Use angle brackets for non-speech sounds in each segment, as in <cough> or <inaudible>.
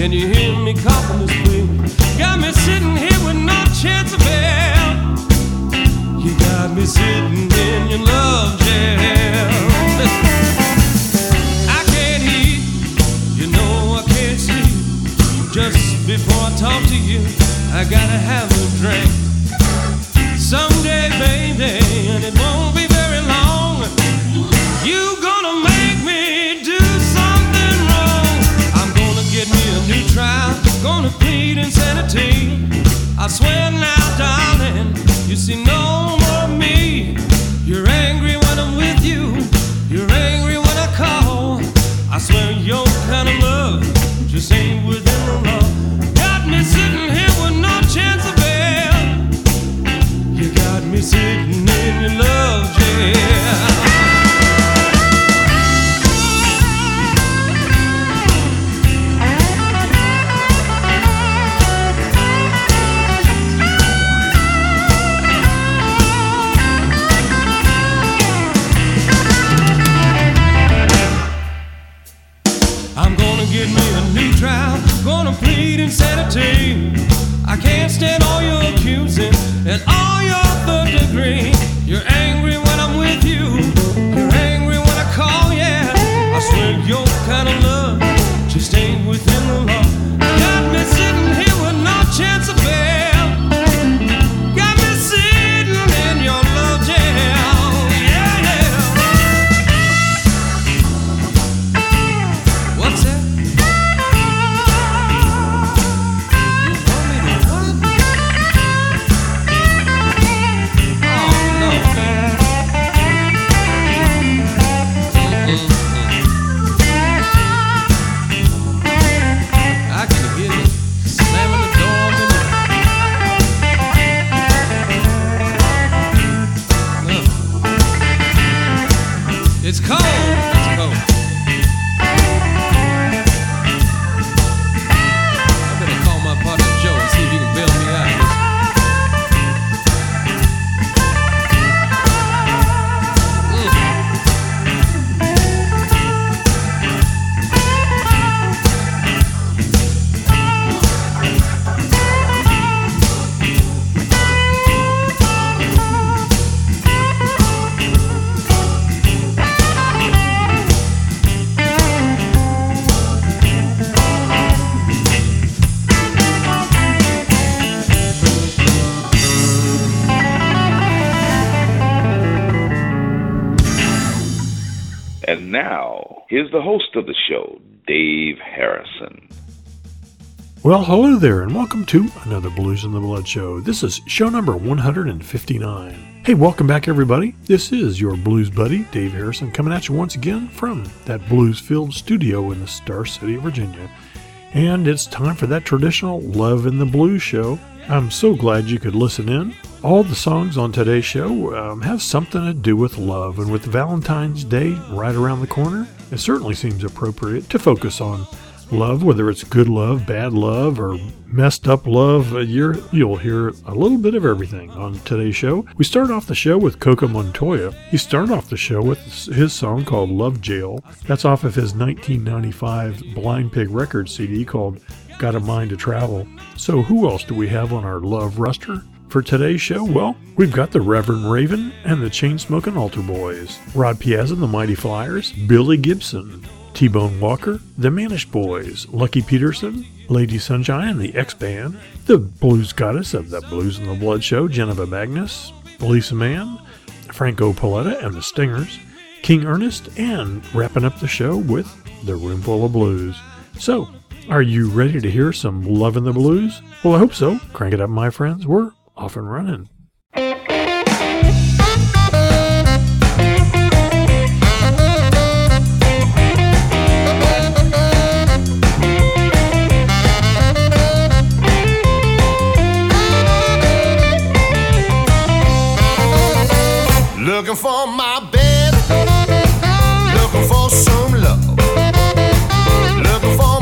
Can you hear me coughing this plea? Got me sitting here with no chance of hell. You got me sitting in your love jail. <laughs> I can't eat, you know I can't sleep. Just before I talk to you, I gotta have a drink. Gonna plead insanity. I swear now, darling, you see no now, here's the host of the show, Dave Harrison. Well, hello there, and welcome to another Blues in the Blood show. This is show number 159. Hey, welcome back, everybody. This is your blues buddy, Dave Harrison, coming at you once again from that blues filled studio in the Star City, Virginia. And it's time for that traditional Love in the Blues show. I'm so glad you could listen in. All the songs on today's show um, have something to do with love, and with Valentine's Day right around the corner, it certainly seems appropriate to focus on love, whether it's good love, bad love, or messed up love. Uh, You're, you'll hear a little bit of everything on today's show. We start off the show with Coco Montoya. He started off the show with his song called Love Jail. That's off of his 1995 Blind Pig Records CD called got a mind to travel. So, who else do we have on our love roster? For today's show, well, we've got the Reverend Raven and the Chainsmoking Altar Boys, Rod Piazza and the Mighty Flyers, Billy Gibson, T Bone Walker, the Manish Boys, Lucky Peterson, Lady Sunshine and the X Band, the Blues Goddess of the Blues and the Blood Show, Geneva Magnus, Lisa Mann, Franco Paletta and the Stingers, King Ernest, and wrapping up the show with the Roomful of Blues. So, are you ready to hear some Love in the Blues? Well, I hope so. Crank it up, my friends. We're off and running. Looking for my baby, looking for some love. Looking for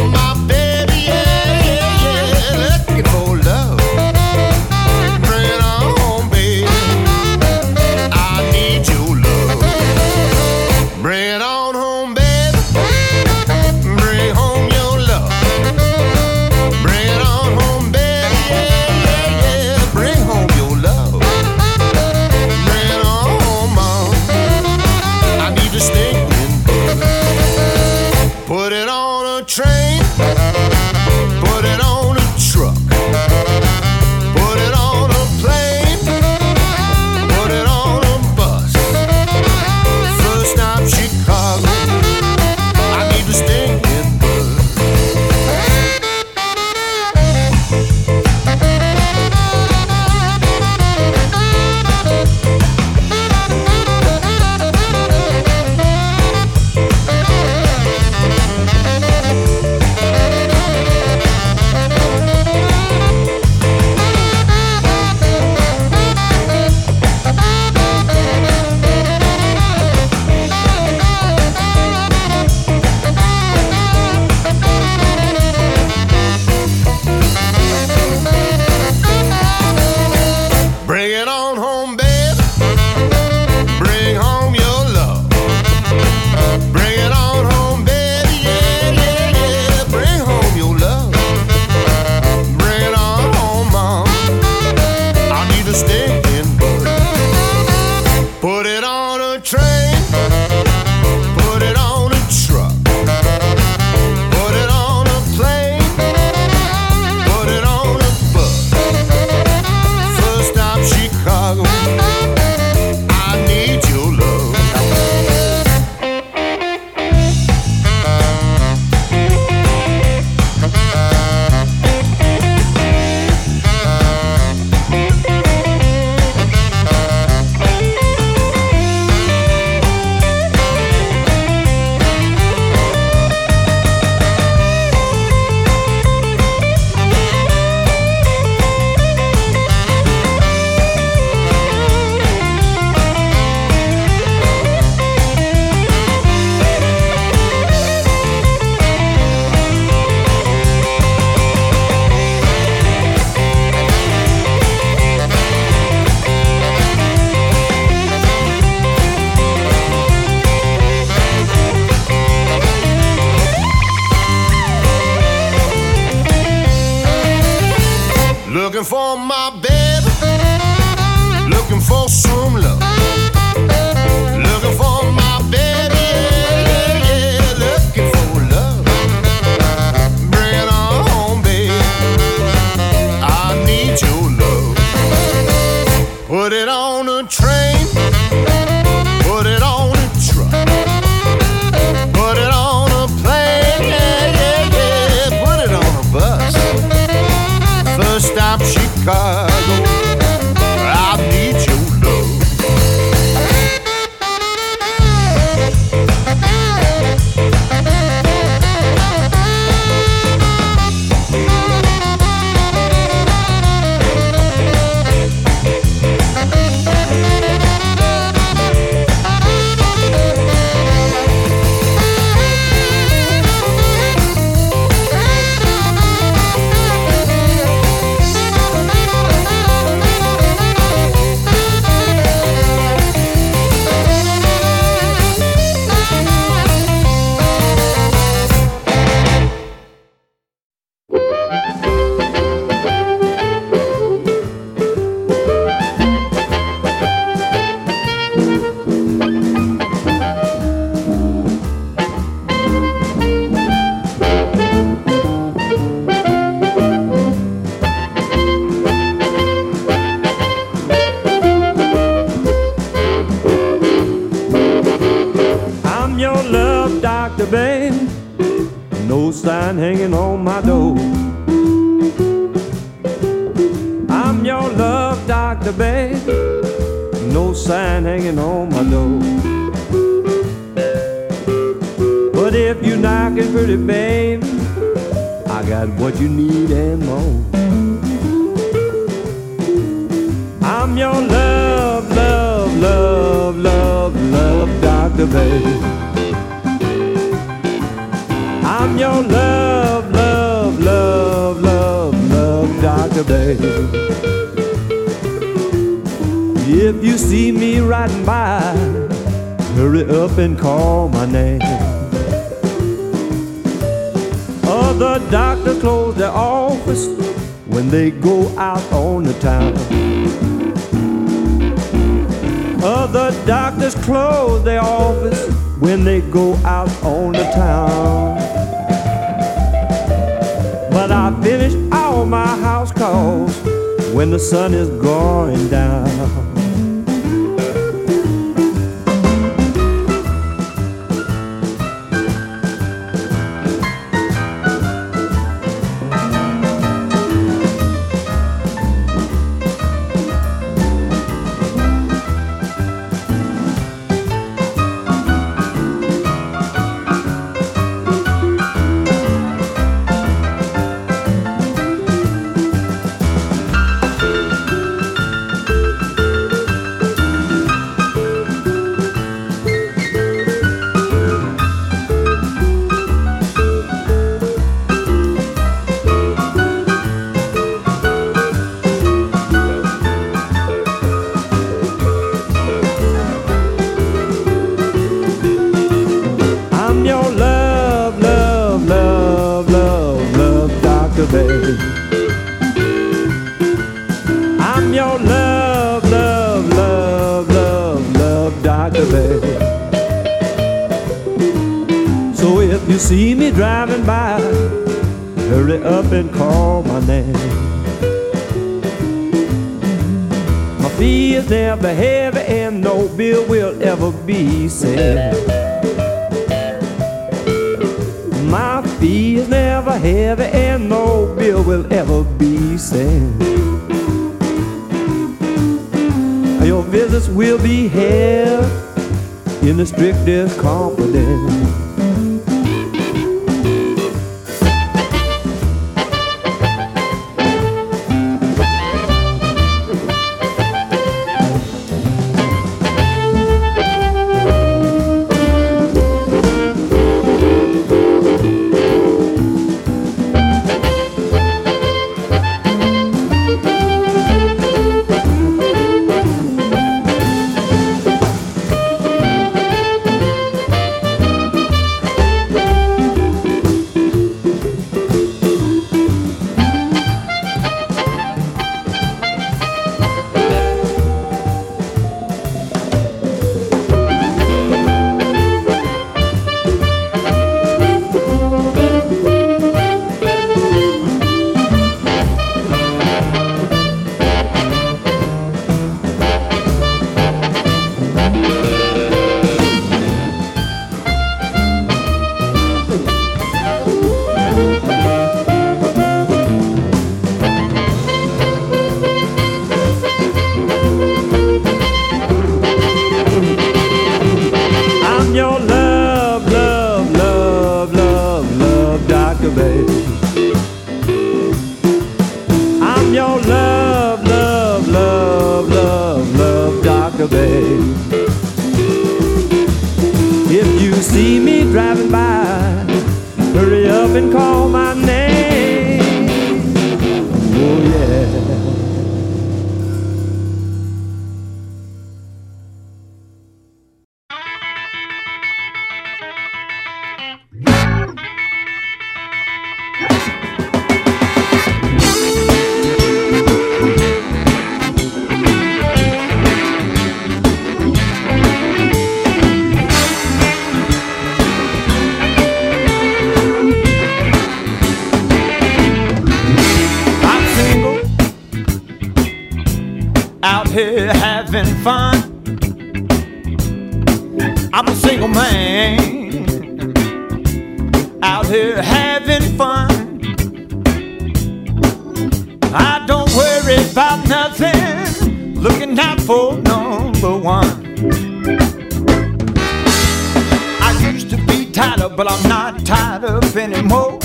anymore.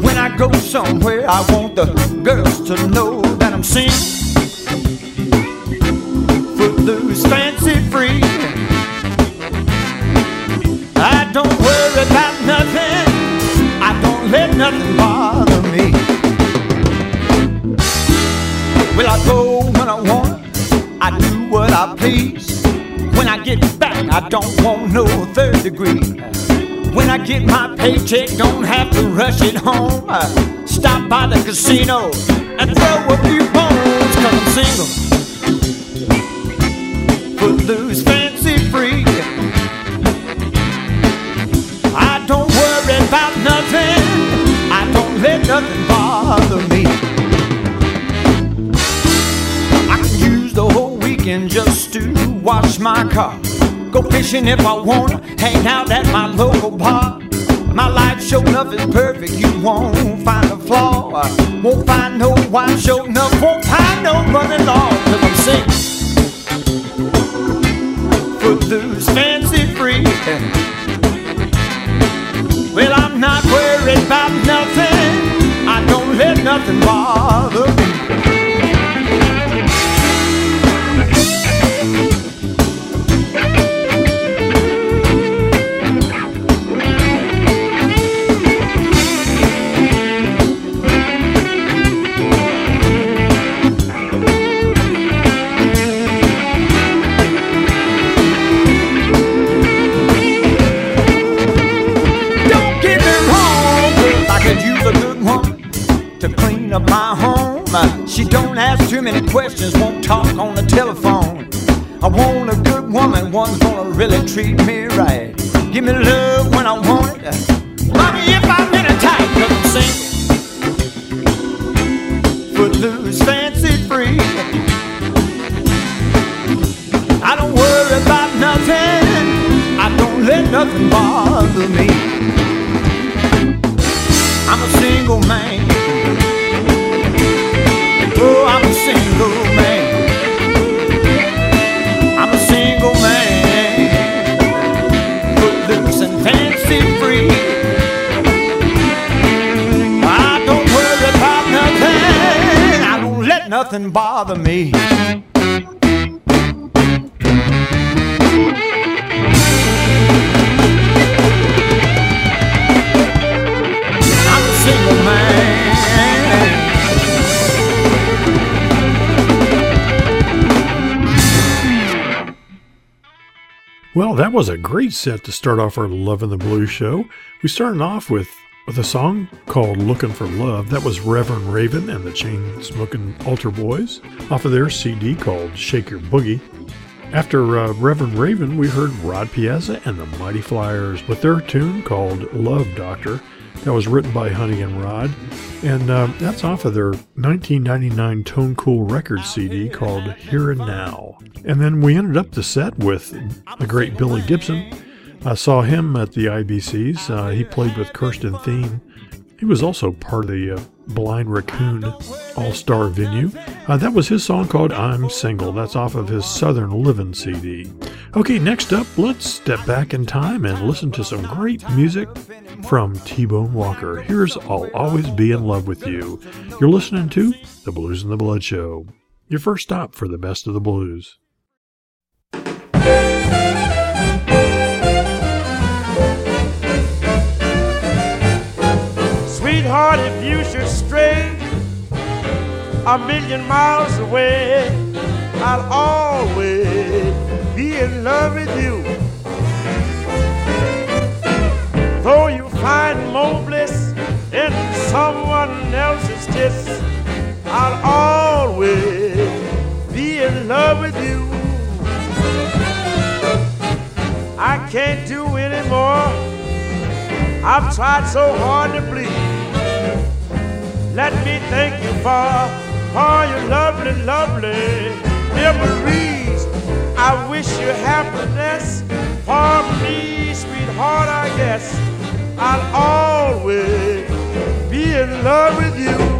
When I go somewhere, I want the girls to know that I'm single. Footloose, fancy free. I don't worry about nothing. I don't let nothing bother me. Well, I go when I want. I do what I please. When I get back, I don't want no third degree. When I get my paycheck, don't have to rush it home. I stop by the casino and throw a few bones, cause I'm single. Footloose, fancy free. I don't worry about nothing. I don't let nothing bother me. I can use the whole weekend just to wash my car. Go fishing if I wanna, hang out at my local bar. My life show enough is perfect, you won't find a flaw. Won't find no wife show enough, won't find no brother-in-law, cause I'm single. Footloose, fancy free. Well, I'm not worried about nothing. I don't let nothing bother me. She don't ask too many questions, won't talk on the telephone. I want a good woman, one's gonna really treat me right. Give me love when I want was a great set to start off our Love in the Blue show. We started off with with a song called Looking for Love. That was Reverend Raven and the Chain Smoking Altar Boys off of their CD called Shake Your Boogie. After uh, Reverend Raven, we heard Rod Piazza and the Mighty Flyers with their tune called Love Doctor. That was written by Honey and Rod, and uh, that's off of their 1999 Tone Cool Records CD called Here and Now. And then we ended up the set with the great Billy Gibson. I saw him at the IBCs. Uh, he played with Kirsten Thien. He was also part of the uh, Blind Raccoon All Star venue. Uh, that was his song called I'm Single. That's off of his Southern Living CD. Okay, next up, let's step back in time and listen to some great music from T Bone Walker. Here's I'll Always Be in Love with You. You're listening to The Blues and the Blood Show, your first stop for the best of the blues. A million miles away, I'll always be in love with you. Though you find more bliss in someone else's kiss, I'll always be in love with you. I can't do anymore. I've tried so hard to please. Let me thank you for, Oh, for your lovely, lovely memories. I wish you happiness oh, for me, sweetheart. I guess I'll always be in love with you.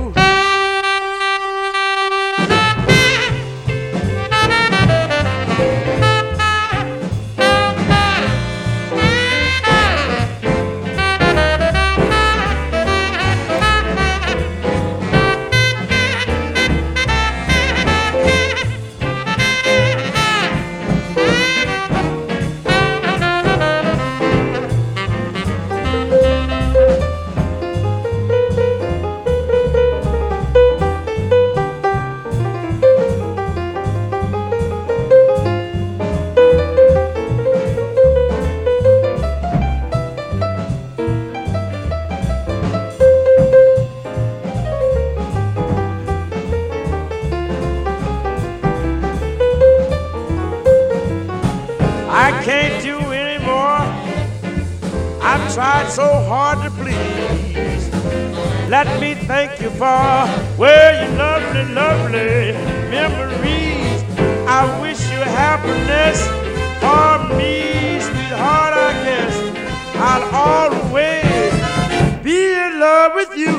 With you.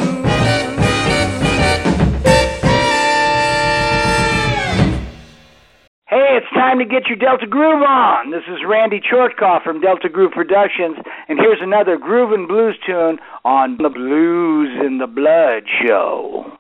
Hey, it's time to get your Delta Groove on. This is Randy Chortkoff from Delta Groove Productions, and here's another groove and blues tune on the Blues in the Blood show.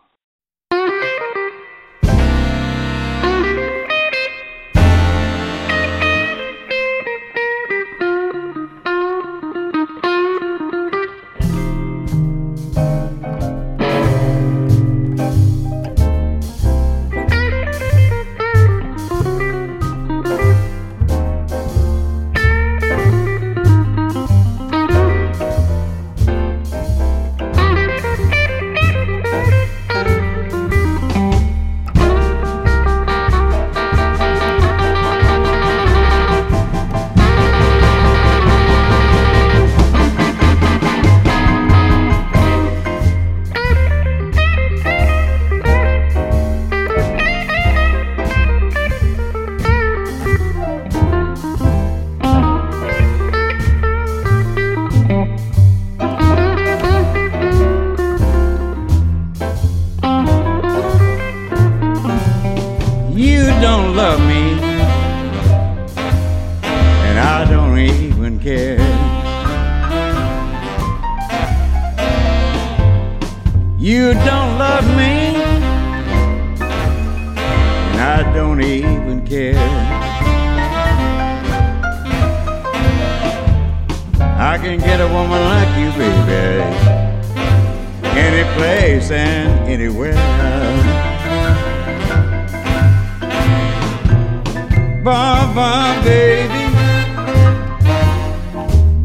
Baba, baby.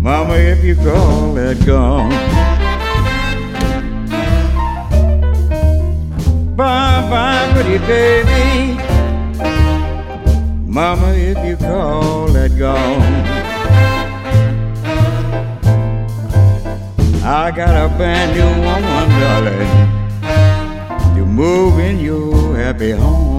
Mama, if you call that gone. Bye bye, pretty baby. Mama, if you call that gone. I got a brand new woman, darling, to move in your happy home.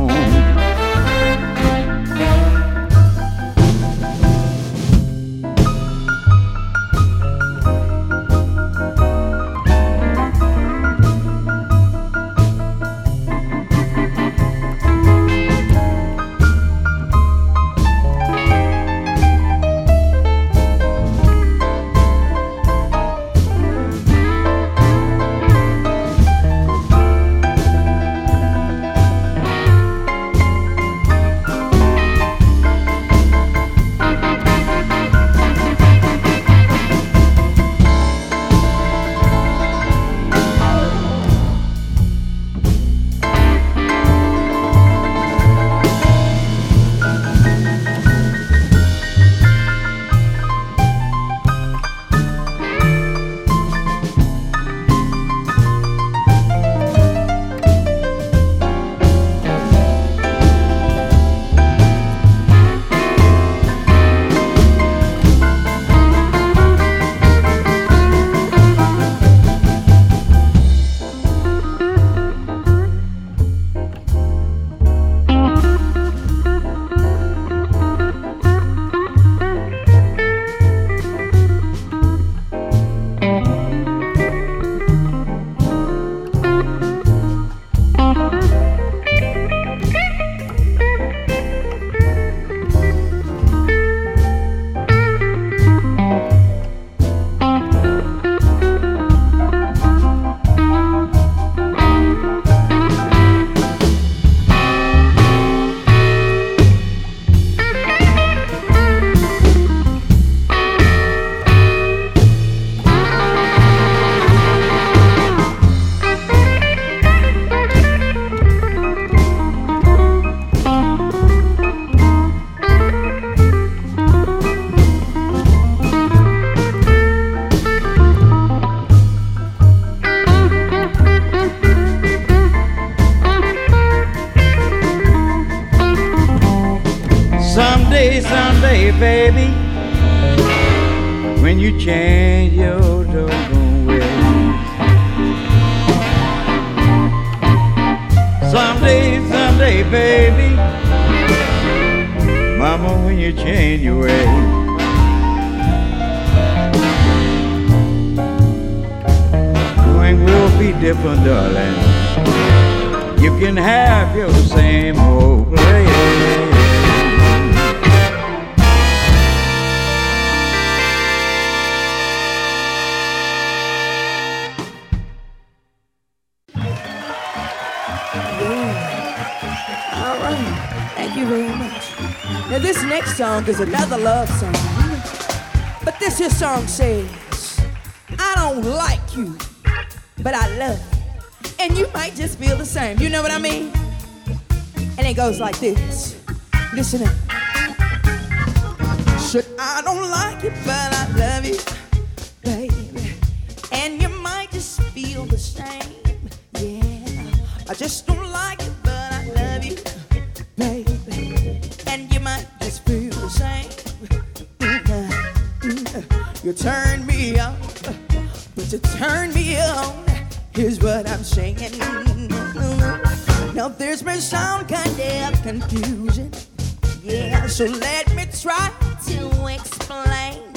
like this. Listen up. Should I don't like it, but I love you, baby. And you might just feel the same. Yeah. I just don't like it, but I love you, baby. And you might just feel the same. Mm-hmm. Mm-hmm. You turn me on, but you turn me on. Here's what I'm saying. Now there's may sound kind of confusing. Yeah, so let me try to explain.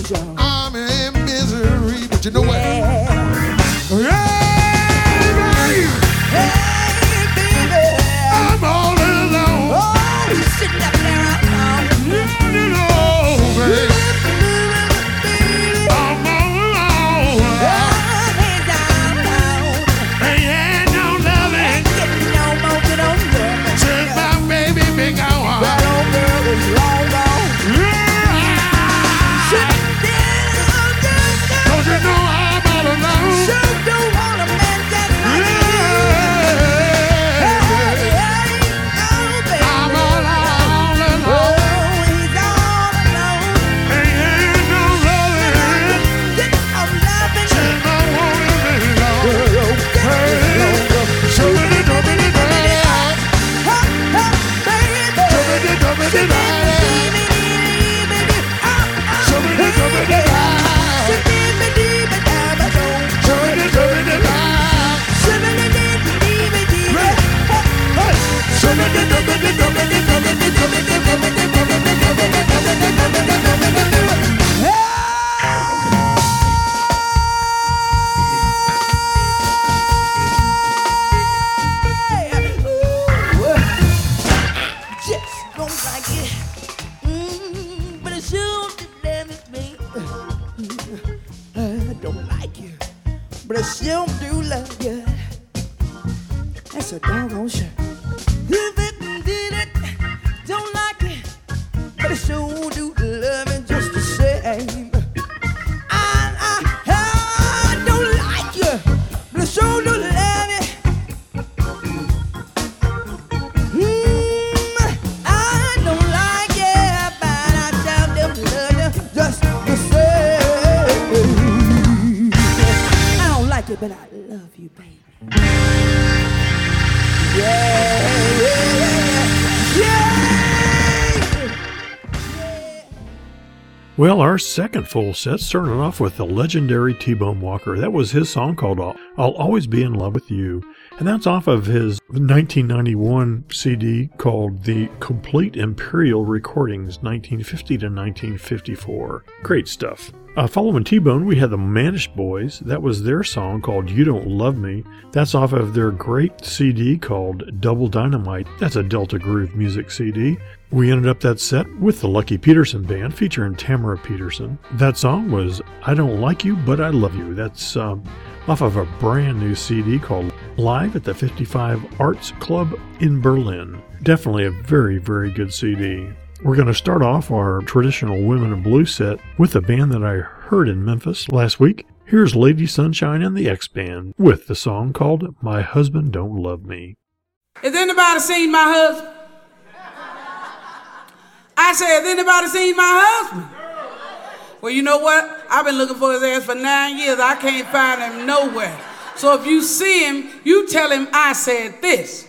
I'm in misery, but you know yeah. what? Our second full set started off with the legendary T Bone Walker. That was his song called I'll, I'll Always Be in Love with You. And that's off of his 1991 CD called The Complete Imperial Recordings 1950 to 1954. Great stuff. Uh, following T Bone, we had the Mannish Boys. That was their song called You Don't Love Me. That's off of their great CD called Double Dynamite. That's a Delta Groove music CD. We ended up that set with the Lucky Peterson Band featuring Tamara Peterson. That song was I Don't Like You, But I Love You. That's um, off of a brand new CD called Live at the 55 Arts Club in Berlin. Definitely a very, very good CD. We're going to start off our traditional Women in Blue set with a band that I heard in Memphis last week. Here's Lady Sunshine and the X Band with the song called My Husband Don't Love Me. Has anybody seen my husband? I said, has anybody seen my husband? Well, you know what? I've been looking for his ass for nine years. I can't find him nowhere. So if you see him, you tell him I said this.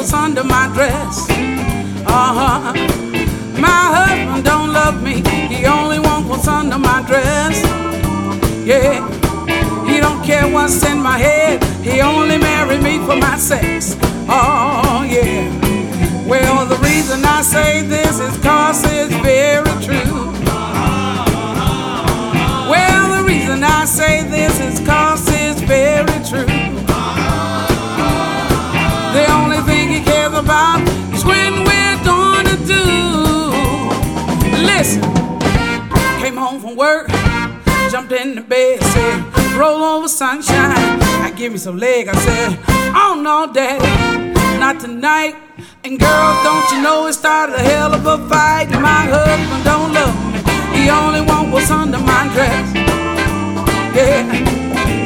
What's under my dress. Uh huh. My husband don't love me. He only wants what's under my dress. Yeah. He don't care what's in my head. He only married me for my sex. Oh yeah. Well, the reason I say this is cause Listen, came home from work, jumped in the bed, said, roll over sunshine. I give me some leg. I said, oh no, daddy, not tonight. And girls, don't you know it started a hell of a fight? My husband don't love me. He only want what's under my dress. Yeah,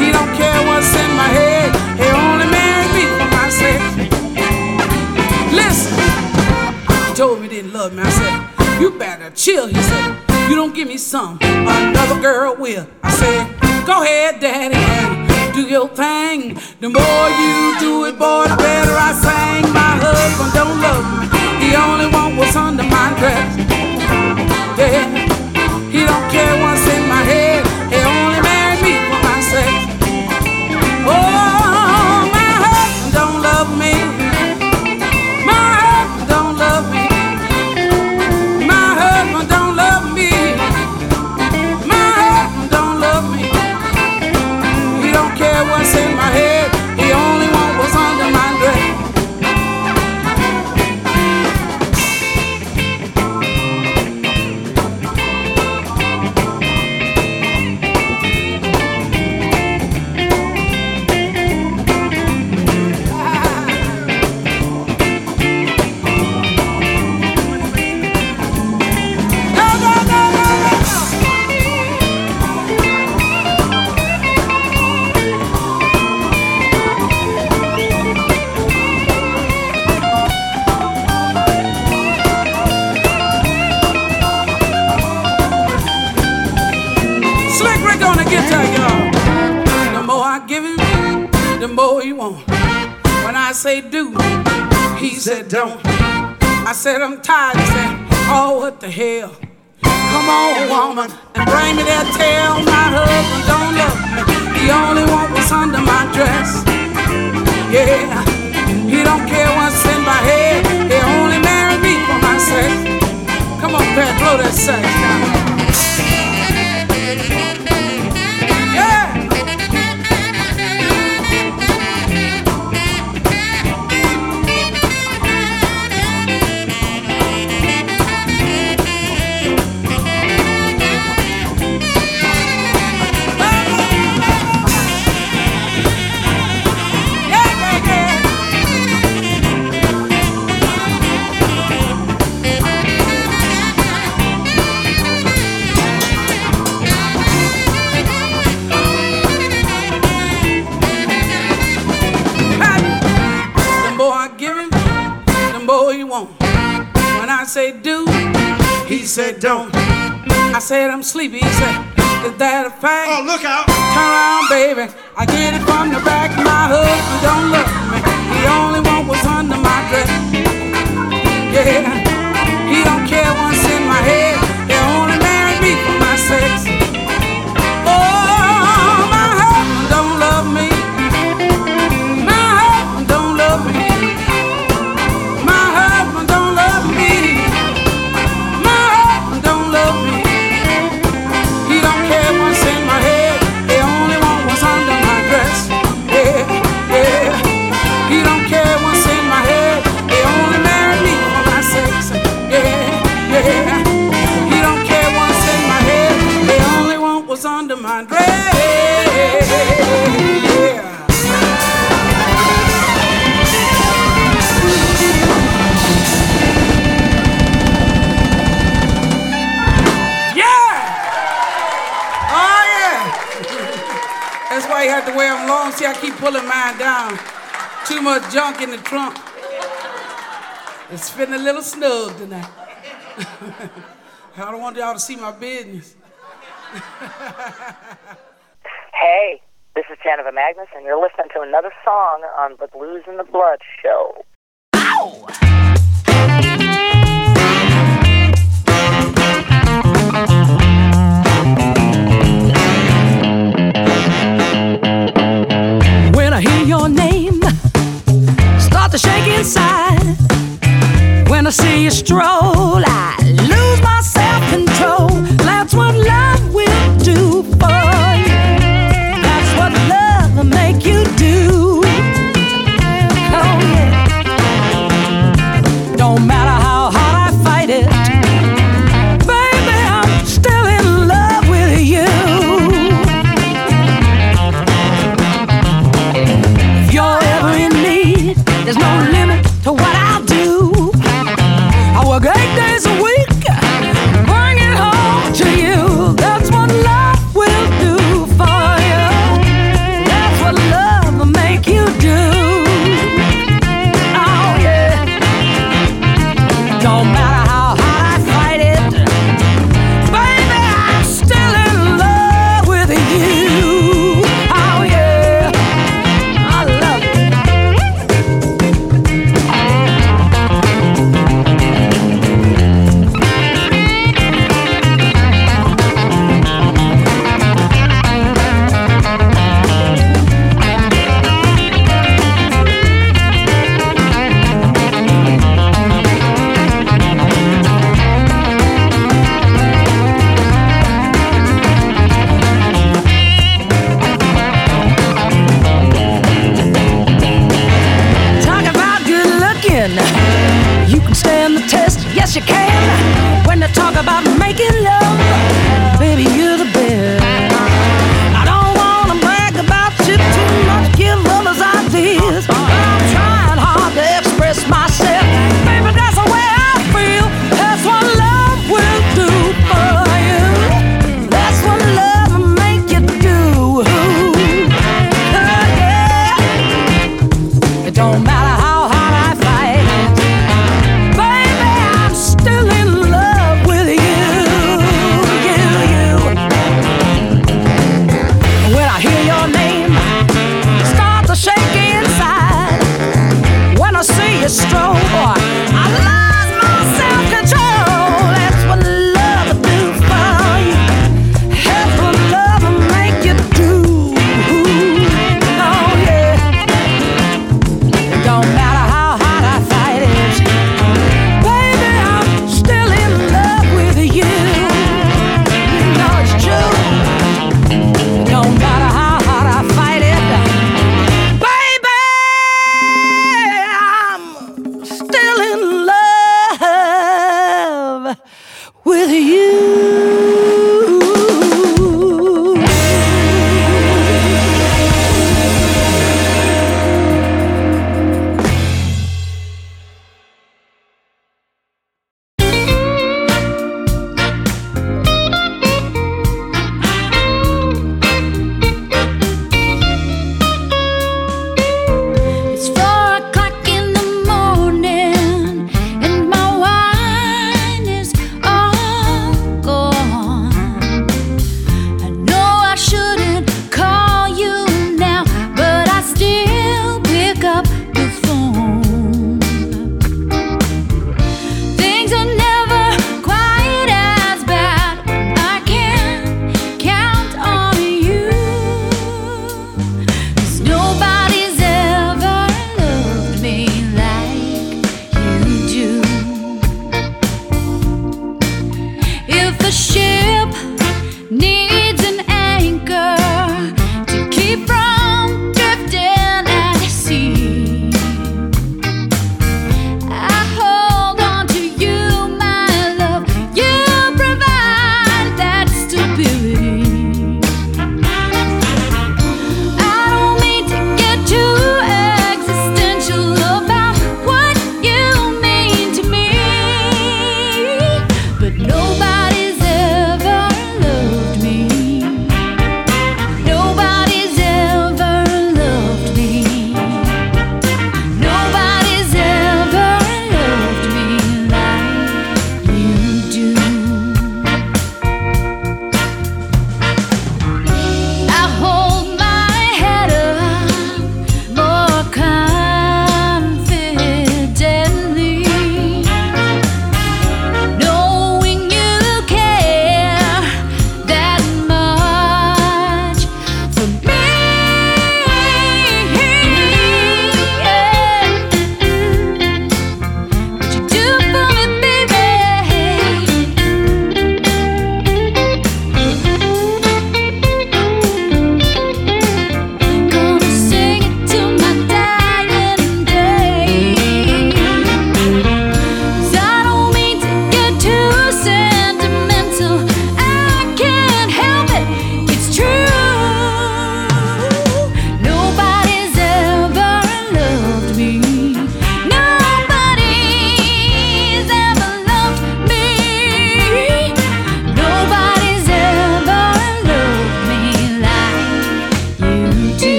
he don't care what's in my head. He only married me for my sex. Listen, he told me he didn't love me. I said, you better chill. He said, you don't give me some, another girl will. I said, go ahead, daddy, and do your thing. The more you do it, boy, the better I sing. My husband don't love me. He only want what's under my dress. Yeah, he don't care what's he I don't want y'all to see my business. <laughs> hey, this is Janiva Magness, and you're listening to another song on the Blues and the Blood show. Ow! When I hear your name start to shake inside. When I see you stroll, I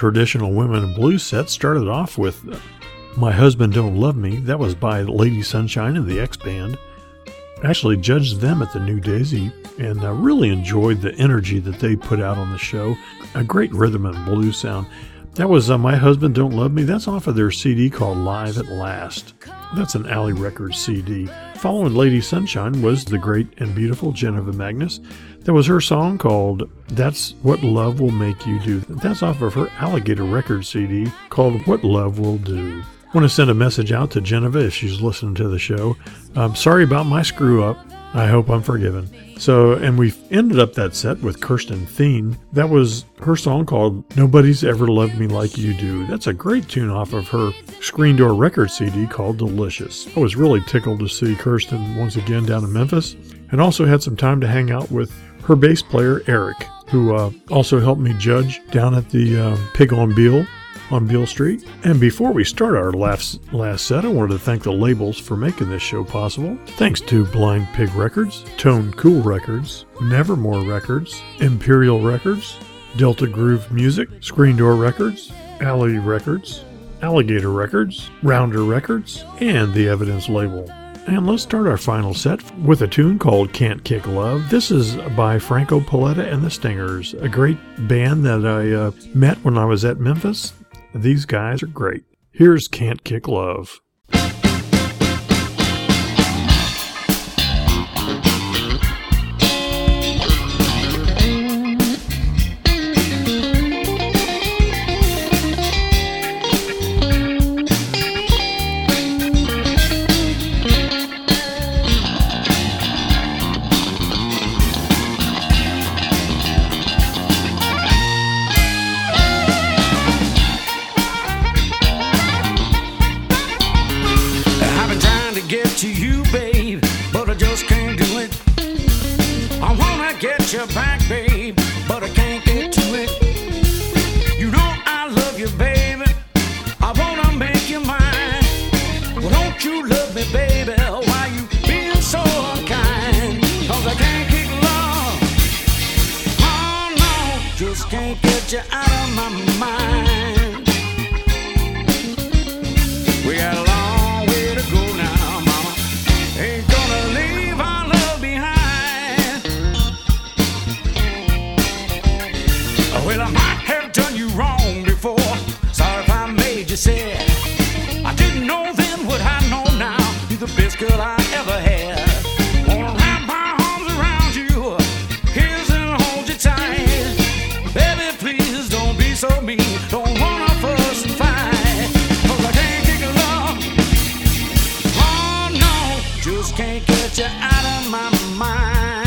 traditional women in blues set started off with My Husband Don't Love Me. That was by Lady Sunshine and the X Band. Actually judged them at the New Daisy and uh, really enjoyed the energy that they put out on the show. A great rhythm and blues sound. That was uh, My Husband Don't Love Me. That's off of their CD called Live at Last. That's an Alley Records CD. Following Lady Sunshine was the great and beautiful Janiva Magness. That was her song called That's What Love Will Make You Do. That's off of her Alligator Records CD called What Love Will Do. I want to send a message out to Janiva if she's listening to the show. I'm sorry about my screw up. I hope I'm forgiven. So, and we ended up that set with Kirsten Thien. That was her song called Nobody's Ever Loved Me Like You Do. That's a great tune off of her Screen Door record CD called Delicious. I was really tickled to see Kirsten once again down in Memphis and also had some time to hang out with her bass player, Eric, who uh, also helped me judge down at the uh, Pig on Beale on Beale Street. And before we start our last, last set, I wanted to thank the labels for making this show possible. Thanks to Blind Pig Records, Tone Cool Records, Nevermore Records, Imperial Records, Delta Groove Music, Screen Door Records, Alley Records, Alligator Records, Rounder Records, and the Evidence label. And let's start our final set with a tune called Can't Kick Love. This is by Franco Paletta and the Stingers, a great band that I uh, met when I was at Memphis. These guys are great. Here's Can't Kick Love. Just can't get you out of my mind.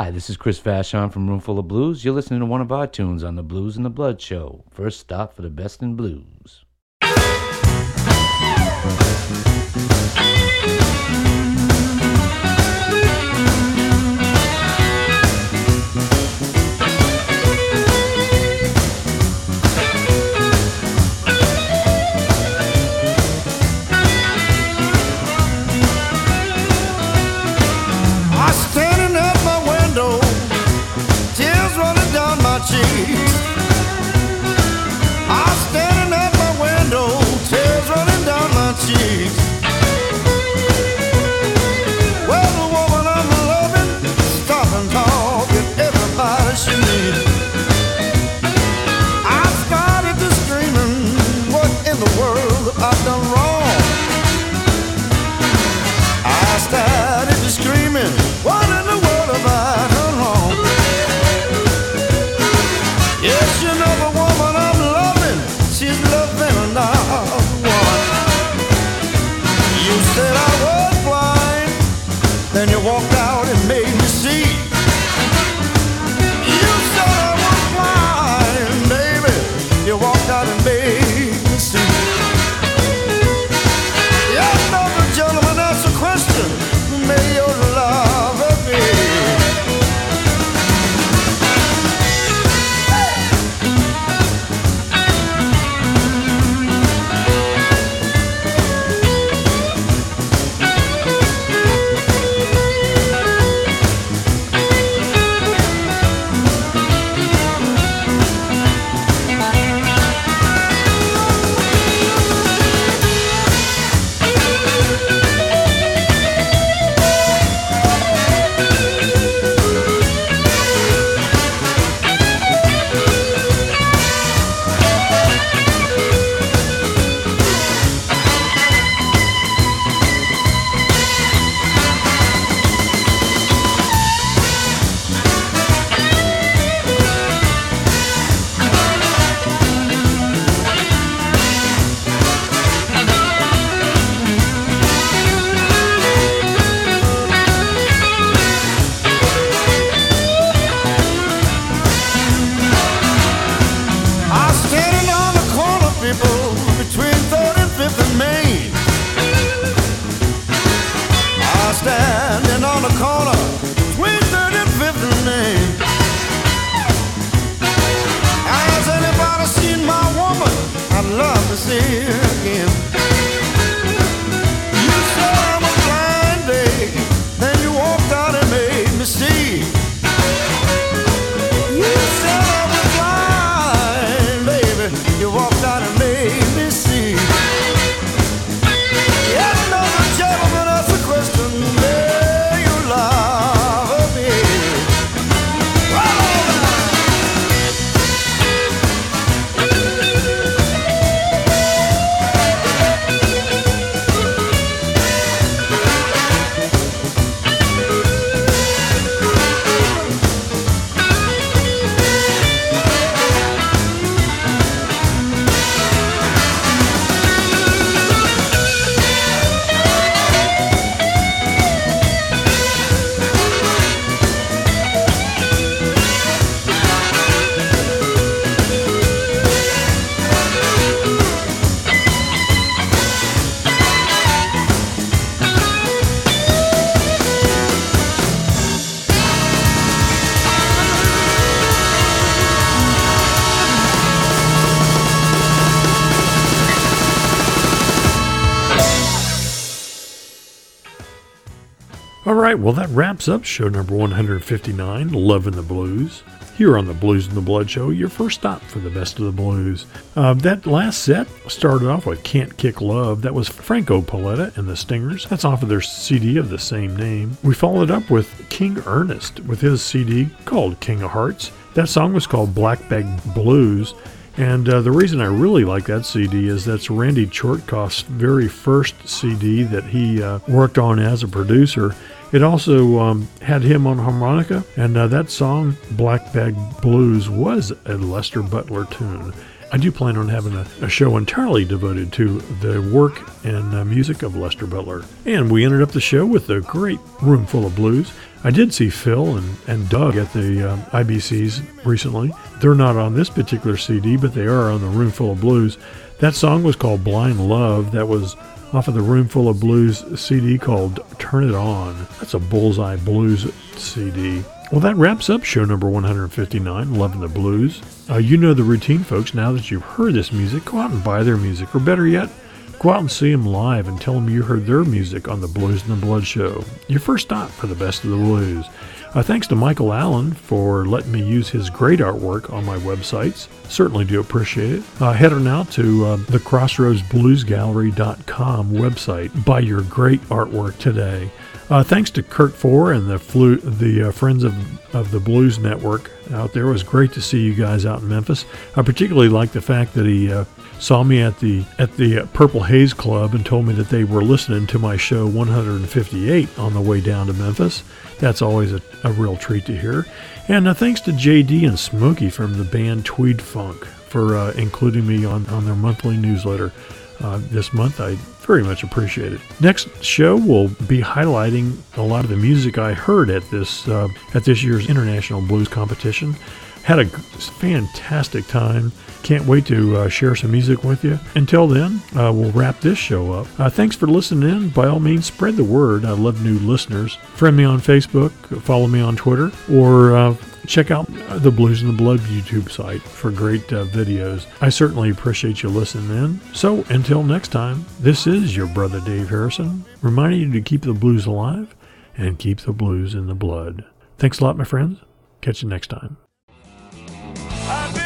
Hi, this is Chris Vachon from Roomful of Blues. You're listening to one of our tunes on the Blues and the Blood Show. First stop for the best in blues. Right, well, that wraps up show number 159, Love In The Blues. Here on the Blues and the Blood Show, your first stop for the best of the blues. Uh, that last set started off with Can't Kick Love. That was Franco Paletta and the Stingers. That's off of their CD of the same name. We followed up with King Ernest with his CD called King of Hearts. That song was called Black Bag Blues. And uh, the reason I really like that CD is that's Randy Chortkoff's very first CD that he uh, worked on as a producer. It also um, had him on harmonica, and uh, that song, Black Bag Blues, was a Lester Butler tune. I do plan on having a, a show entirely devoted to the work and uh, music of Lester Butler. And we ended up the show with a great Roomful of Blues. I did see Phil and, and Doug at the um, IBCs recently. They're not on this particular CD, but they are on the Roomful of Blues. That song was called Blind Love. That was off of the Roomful of Blues CD called Turn It On. That's a Bullseye Blues CD. Well, that wraps up show number 159, Love In The Blues. Uh, you know the routine, folks. Now that you've heard this music, go out and buy their music, or better yet, go out and see them live and tell them you heard their music on the Blues and the Blood show. Your first stop for the best of the blues. Uh, thanks to Michael Allen for letting me use his great artwork on my websites. Certainly do appreciate it. Uh, head on out to uh, the crossroadsbluesgallery.com website. Buy your great artwork today. Uh, thanks to Kurt Four and the flu- the uh, Friends of, of the Blues Network out there. It was great to see you guys out in Memphis. I particularly like the fact that he uh, saw me at the at the uh, Purple Haze Club and told me that they were listening to my show 158 on the way down to Memphis. That's always a, a real treat to hear. And uh, thanks to JD and Smokey from the band Tweed Funk for uh, including me on, on their monthly newsletter. Uh, this month, I Very much appreciate it. Next show will be highlighting a lot of the music I heard at this uh, at this year's International Blues Competition. Had a fantastic time. Can't wait to uh, share some music with you. Until then, uh, we'll wrap this show up. Uh, thanks for listening in. By all means, spread the word. I love new listeners. Friend me on Facebook, follow me on Twitter, or uh, check out the Blues in the Blood YouTube site for great uh, videos. I certainly appreciate you listening in. So until next time, this is your brother Dave Harrison, reminding you to keep the blues alive and keep the blues in the blood. Thanks a lot, my friends. Catch you next time. I've